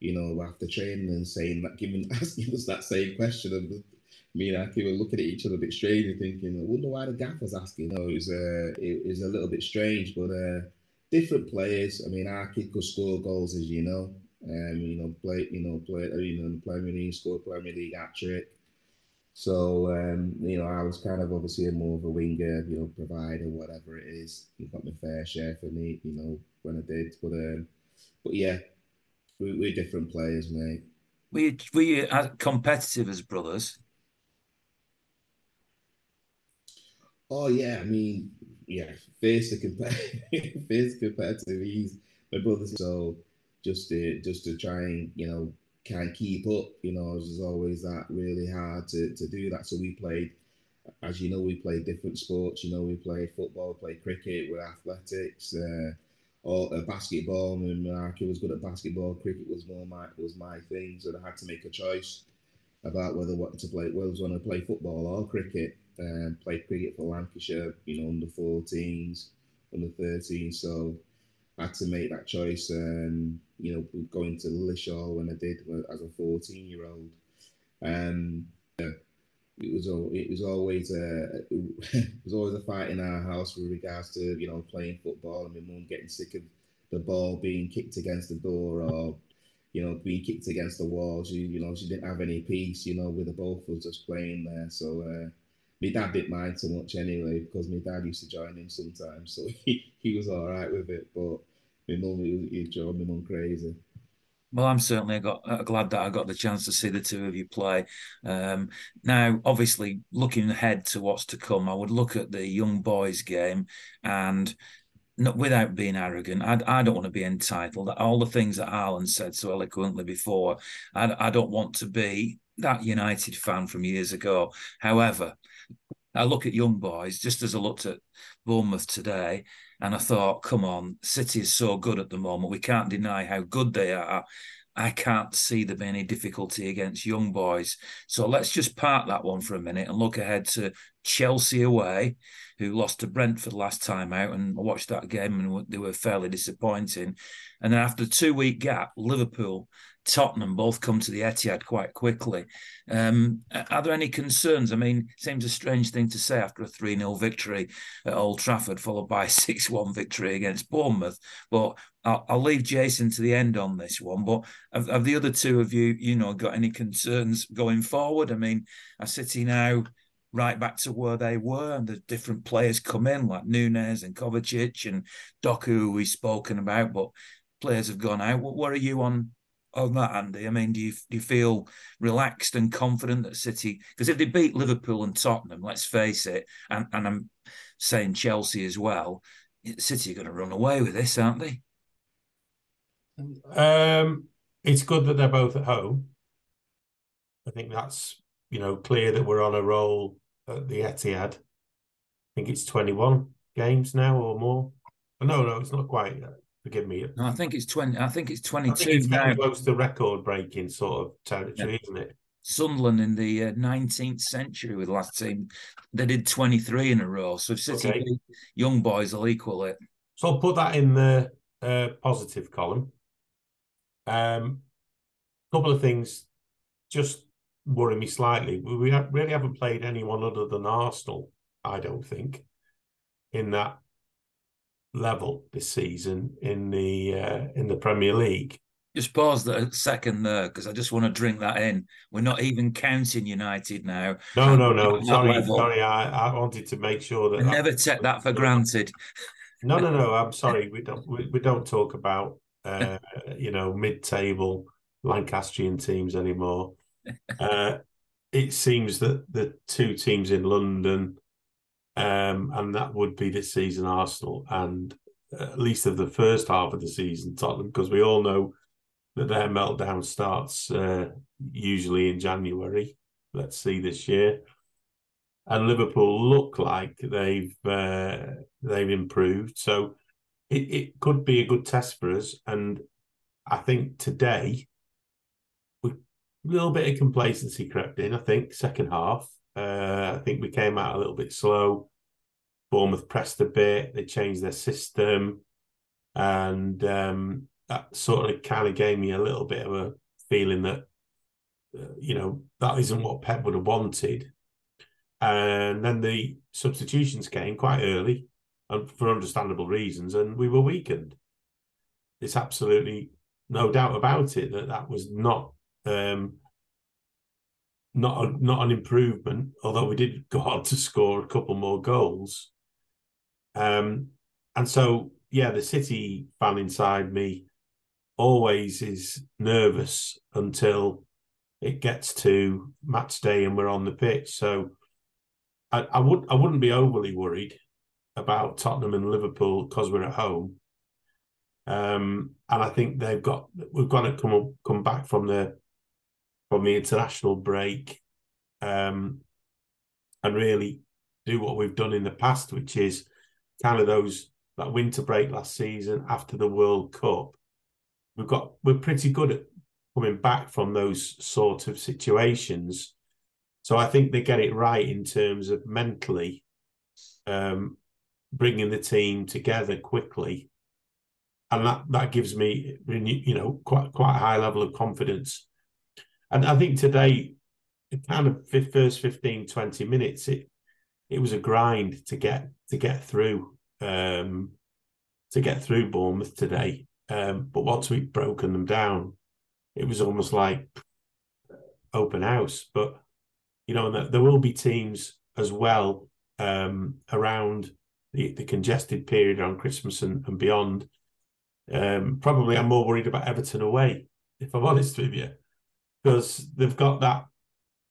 you know, after training and saying that, giving asking us that same question of me and Aki were looking at each other a bit strange and thinking, I wonder why the gaffer's asking. Was, uh, it, was a little bit strange, but uh, different players. I mean, Aki could score goals, as you know. Um, you know, play, you know, play, you know, the Premier League scored Premier League hat trick. So, um, you know, I was kind of obviously a more of a winger, you know, provider, whatever it is. You got my fair share for me, you know, when I did. But, um, but yeah, we, we're different players, mate. Were you, were you competitive as brothers? Oh yeah, I mean, yeah, fierce competitive, fierce competitive. He's my brother, so just to just to try and you know of keep up. You know, it was always that really hard to to do that. So we played, as you know, we played different sports. You know, we played football, played cricket, with athletics. Uh, or uh, basketball. I mean, Marky was good at basketball. Cricket was more my was my thing, so I had to make a choice about whether what to play. Whether I was going to play football or cricket um, played cricket for Lancashire, you know, under 14s, under 13s. So I had to make that choice, um, you know, going to Lilleshall when I did as a 14 year old. Um, it was it was always a it was always a fight in our house with regards to you know playing football and my mum getting sick of the ball being kicked against the door or you know being kicked against the wall. She you know she didn't have any peace you know with the both of us just playing there. So uh, my dad didn't mind so much anyway because my dad used to join him sometimes, so he, he was all right with it. But my mum, he, he drove my mum crazy. Well, I'm certainly got uh, glad that I got the chance to see the two of you play. Um, now, obviously, looking ahead to what's to come, I would look at the young boys game and not without being arrogant, I, I don't want to be entitled. All the things that Harlan said so eloquently before, I, I don't want to be that United fan from years ago. However, I look at young boys just as I looked at Bournemouth today, and I thought, come on, City is so good at the moment. We can't deny how good they are. I can't see there being any difficulty against young boys. So let's just park that one for a minute and look ahead to Chelsea away, who lost to Brentford last time out. And I watched that game and they were fairly disappointing. And then after a two week gap, Liverpool, Tottenham both come to the Etihad quite quickly. Um, are there any concerns? I mean, seems a strange thing to say after a 3 0 victory at Old Trafford, followed by a 6 1 victory against Bournemouth. But I'll, I'll, leave Jason to the end on this one. But have, have the other two of you, you know, got any concerns going forward? I mean, are City now right back to where they were, and the different players come in like Nunes and Kovacic and Doku, who we've spoken about, but players have gone out. What are you on on that, Andy? I mean, do you do you feel relaxed and confident that City? Because if they beat Liverpool and Tottenham, let's face it, and, and I'm saying Chelsea as well, City are going to run away with this, aren't they? Um, it's good that they're both at home. I think that's you know clear that we're on a roll at the Etihad. I think it's 21 games now or more. No, no, it's not quite. Forgive me. No, I think it's 20. I think it's 22 I it's now. close to record breaking sort of territory, yeah. isn't it? Sunderland in the uh, 19th century with the last team, they did 23 in a row. So if City okay. young boys will equal it. So I'll put that in the uh, positive column. Um, couple of things just worry me slightly. We really haven't played anyone other than Arsenal, I don't think, in that level this season in the uh, in the Premier League. Just pause a second there because I just want to drink that in. We're not even counting United now. No, no, no. Sorry, sorry. I, I wanted to make sure that I never take that for granted. No, no, no. I'm sorry. We don't. We, we don't talk about uh, you know mid-table Lancastrian teams anymore. Uh, it seems that the two teams in London um, and that would be this season Arsenal and uh, at least of the first half of the season Tottenham because we all know that their meltdown starts uh, usually in January. Let's see this year. And Liverpool look like they've uh, they've improved, so it, it could be a good test for us. And I think today, a little bit of complacency crept in. I think second half, uh, I think we came out a little bit slow. Bournemouth pressed a bit. They changed their system, and um, that sort of kind of gave me a little bit of a feeling that uh, you know that isn't what Pep would have wanted. And then the substitutions came quite early, and for understandable reasons, and we were weakened. It's absolutely no doubt about it that that was not um, not a, not an improvement. Although we did go on to score a couple more goals, um, and so, yeah, the City fan inside me always is nervous until it gets to match day and we're on the pitch. So I, I would I wouldn't be overly worried about Tottenham and Liverpool because we're at home. Um, and I think they've got we've got to come come back from the from the international break, um, and really do what we've done in the past, which is kind of those that winter break last season after the World Cup, we've got we're pretty good at coming back from those sort of situations. So I think they get it right in terms of mentally um, bringing the team together quickly, and that that gives me you know quite quite a high level of confidence. And I think today, kind of first 15, 20 minutes, it it was a grind to get to get through um, to get through Bournemouth today. Um, but once we'd broken them down, it was almost like open house. But you know, there will be teams as well um, around the, the congested period on Christmas and, and beyond. Um, probably, I'm more worried about Everton away if I'm honest with you, because they've got that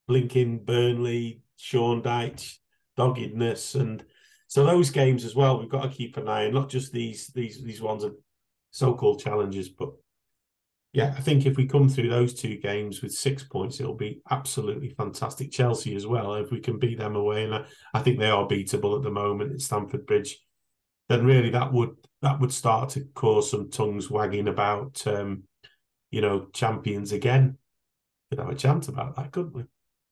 blinking Burnley, Sean Dyche, doggedness, and so those games as well. We've got to keep an eye on not just these these these ones are so-called challenges, but yeah, I think if we come through those two games with six points, it'll be absolutely fantastic. Chelsea as well, if we can beat them away, and I, I think they are beatable at the moment at Stamford Bridge, then really that would that would start to cause some tongues wagging about, um, you know, champions again. Could have a chant about that, couldn't we?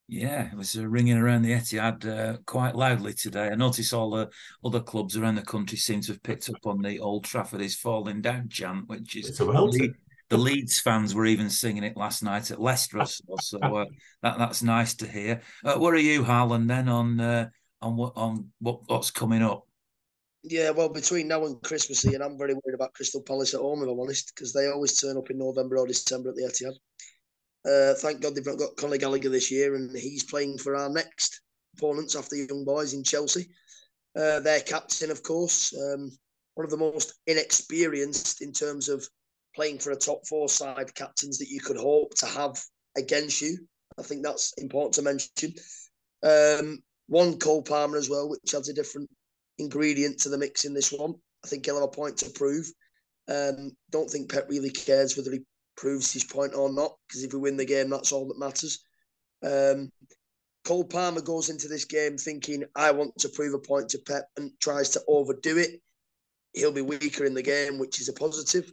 Yeah, it was uh, ringing around the Etihad uh, quite loudly today. I noticed all the other clubs around the country seem to have picked up on the Old Trafford is falling down chant, which is it's a welter the Leeds fans were even singing it last night at Leicester, so uh, that that's nice to hear. Uh, where are you, Harlan? Then on uh, on what on what what's coming up? Yeah, well, between now and Christmas, and I'm very worried about Crystal Palace at home, if I'm honest, because they always turn up in November or December at the Etihad. Uh, thank God they've not got Conor Gallagher this year, and he's playing for our next opponents after the young boys in Chelsea. Uh, their captain, of course, um, one of the most inexperienced in terms of playing for a top four side captains that you could hope to have against you. I think that's important to mention. Um, one Cole Palmer as well, which adds a different ingredient to the mix in this one. I think he'll have a point to prove. Um, don't think Pep really cares whether he proves his point or not, because if we win the game, that's all that matters. Um, Cole Palmer goes into this game thinking, I want to prove a point to Pep and tries to overdo it. He'll be weaker in the game, which is a positive.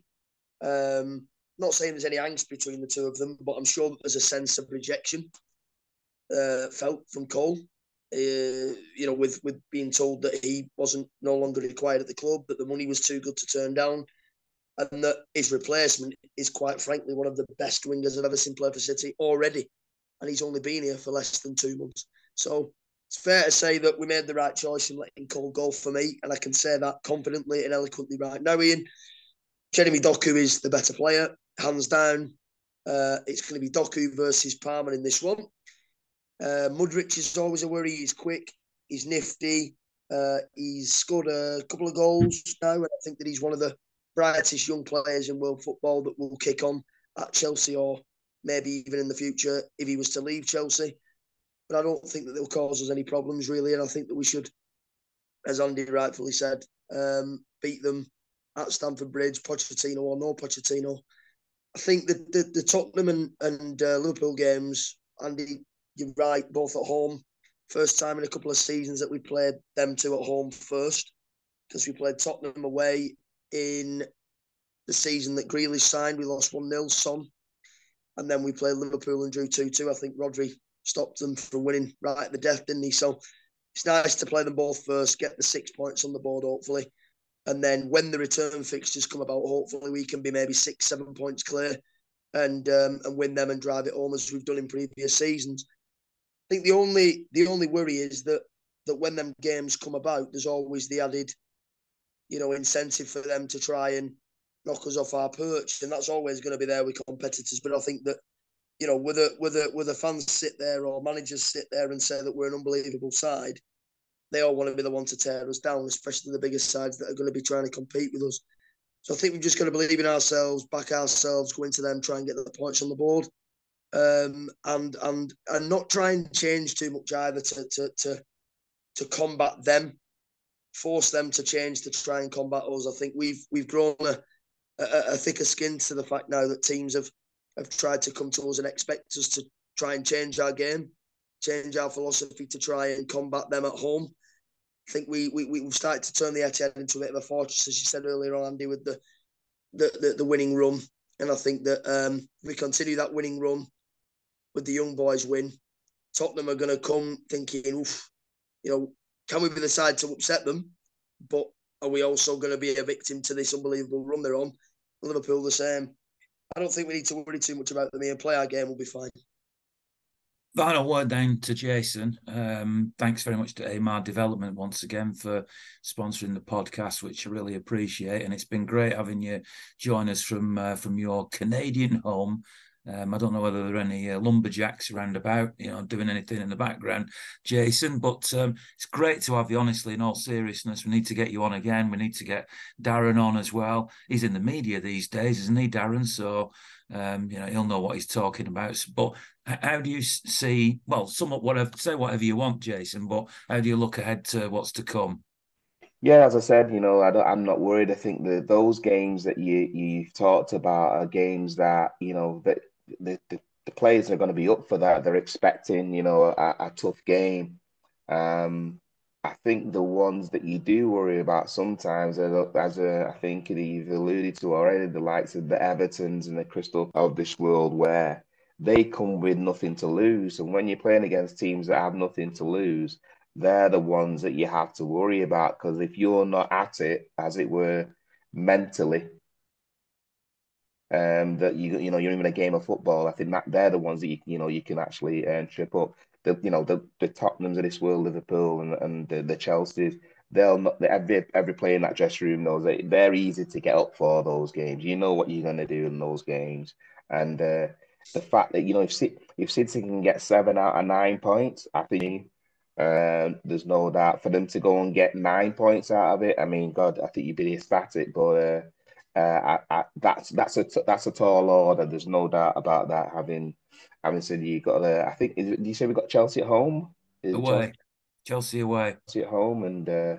Um, not saying there's any angst between the two of them, but I'm sure there's a sense of rejection uh, felt from Cole. Uh, you know, with with being told that he wasn't no longer required at the club, that the money was too good to turn down, and that his replacement is quite frankly one of the best wingers I've ever seen play for City already, and he's only been here for less than two months. So it's fair to say that we made the right choice in letting Cole go for me, and I can say that confidently and eloquently right now, Ian. Jeremy Doku is the better player, hands down. Uh, it's going to be Doku versus Palmer in this one. Uh, Mudryk is always a worry. He's quick, he's nifty. Uh, he's scored a couple of goals now, and I think that he's one of the brightest young players in world football that will kick on at Chelsea or maybe even in the future if he was to leave Chelsea. But I don't think that they'll cause us any problems really, and I think that we should, as Andy rightfully said, um, beat them at Stamford Bridge, Pochettino or no Pochettino. I think the the, the Tottenham and, and uh, Liverpool games, Andy, you're right, both at home. First time in a couple of seasons that we played them two at home first, because we played Tottenham away in the season that Grealish signed. We lost 1 0 Son. And then we played Liverpool and drew 2 2. I think Rodri stopped them from winning right at the death, didn't he? So it's nice to play them both first, get the six points on the board, hopefully. And then when the return fixtures come about, hopefully we can be maybe six, seven points clear and um, and win them and drive it home as we've done in previous seasons. I think the only the only worry is that that when them games come about, there's always the added, you know, incentive for them to try and knock us off our perch, and that's always going to be there with competitors. But I think that, you know, whether whether whether fans sit there or managers sit there and say that we're an unbelievable side, they all want to be the one to tear us down, especially the biggest sides that are going to be trying to compete with us. So I think we've just got to believe in ourselves, back ourselves, go into them, try and get the points on the board, um, and and and not try and change too much either to to to, to combat them, force them to change to try and combat us. I think we've we've grown a, a, a thicker skin to the fact now that teams have have tried to come to us and expect us to try and change our game, change our philosophy to try and combat them at home. I think we, we we've started to turn the Etihad into a bit of a fortress, as you said earlier on, Andy, with the the, the, the winning run. And I think that um, we continue that winning run with the young boys win. Tottenham are going to come thinking, oof, you know, can we be the side to upset them? But are we also going to be a victim to this unbelievable run they're on? Liverpool the same. I don't think we need to worry too much about them and play our game. We'll be fine. Final word then to Jason. Um, thanks very much to Eamar Development once again for sponsoring the podcast, which I really appreciate. And it's been great having you join us from uh, from your Canadian home. Um, I don't know whether there are any uh, lumberjacks around about, you know, doing anything in the background, Jason. But um, it's great to have you. Honestly, in all seriousness, we need to get you on again. We need to get Darren on as well. He's in the media these days, isn't he, Darren? So Um, you know, he'll know what he's talking about. But how do you see? Well, somewhat whatever. Say whatever you want, Jason. But how do you look ahead to what's to come? Yeah, as I said, you know, I am not worried. I think that those games that you you've talked about are games that you know that the, the, the players are going to be up for that. They're expecting, you know, a, a tough game. Um, I think the ones that you do worry about sometimes, are, as a, I think you've alluded to already, the likes of the Evertons and the Crystal of this world, where they come with nothing to lose. And when you're playing against teams that have nothing to lose, they're the ones that you have to worry about. Because if you're not at it, as it were, mentally, um, that you you know you're in a game of football. I think that they're the ones that you you know you can actually um, trip up. The you know the the Tottenhams of this world, Liverpool and and the, the Chelseas. They'll not every every player in that dressing room knows that they're easy to get up for those games. You know what you're going to do in those games, and uh, the fact that you know if if City can get seven out of nine points, I think um, there's no doubt for them to go and get nine points out of it. I mean, God, I think you'd be ecstatic, but uh, I, I, that's that's a that's a tall order. There's no doubt about that. Having having said you got the, I think is, do you say we got Chelsea at home? Is away, Chelsea? Chelsea away. Chelsea at home, and uh,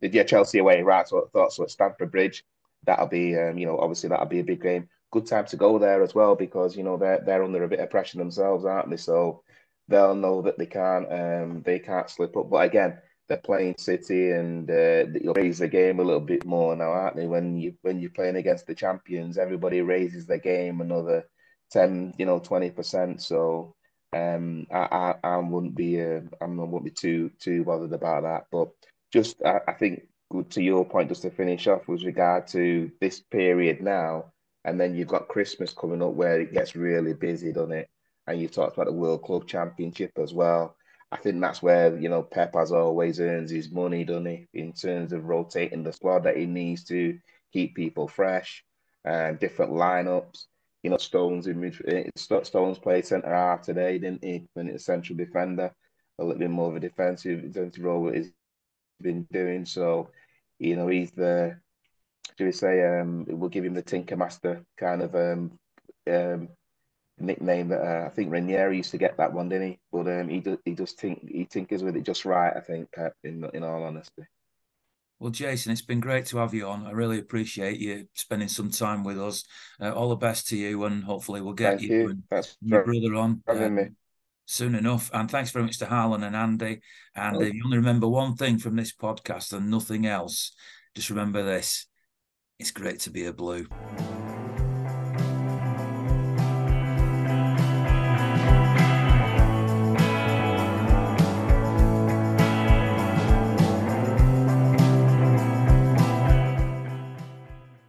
yeah, Chelsea away. Right, so I thought so at Stamford Bridge. That'll be, um, you know, obviously that'll be a big game. Good time to go there as well because you know they're they're under a bit of pressure themselves, aren't they? So they'll know that they can't um they can't slip up. But again, they're playing City and uh, you'll raise the game a little bit more now, aren't they? When you when you're playing against the champions, everybody raises the game another ten, you know, twenty percent. So um, I, I, I wouldn't be uh, I wouldn't be too too bothered about that. But just I, I think good to your point, just to finish off with regard to this period now, and then you've got Christmas coming up where it gets really busy, doesn't it? And you talked about the World Club Championship as well. I think that's where you know Pep has always earns his money, doesn't he? In terms of rotating the squad that he needs to keep people fresh and different lineups. You know, Stones in mid, eh, Stones played centre half today, didn't he? When it's central defender, a little bit more of a defensive defensive role he's been doing. So, you know, he's the do we say um we'll give him the Tinker Master kind of um um nickname that uh, I think Ranieri used to get that one, didn't he? But um, he does he does think he tinkers with it just right. I think in in all honesty. Well, Jason, it's been great to have you on. I really appreciate you spending some time with us. Uh, all the best to you, and hopefully we'll get you, you. And your brother on um, soon enough. And thanks very much to Harlan and Andy. And if you only remember one thing from this podcast and nothing else, just remember this: it's great to be a blue.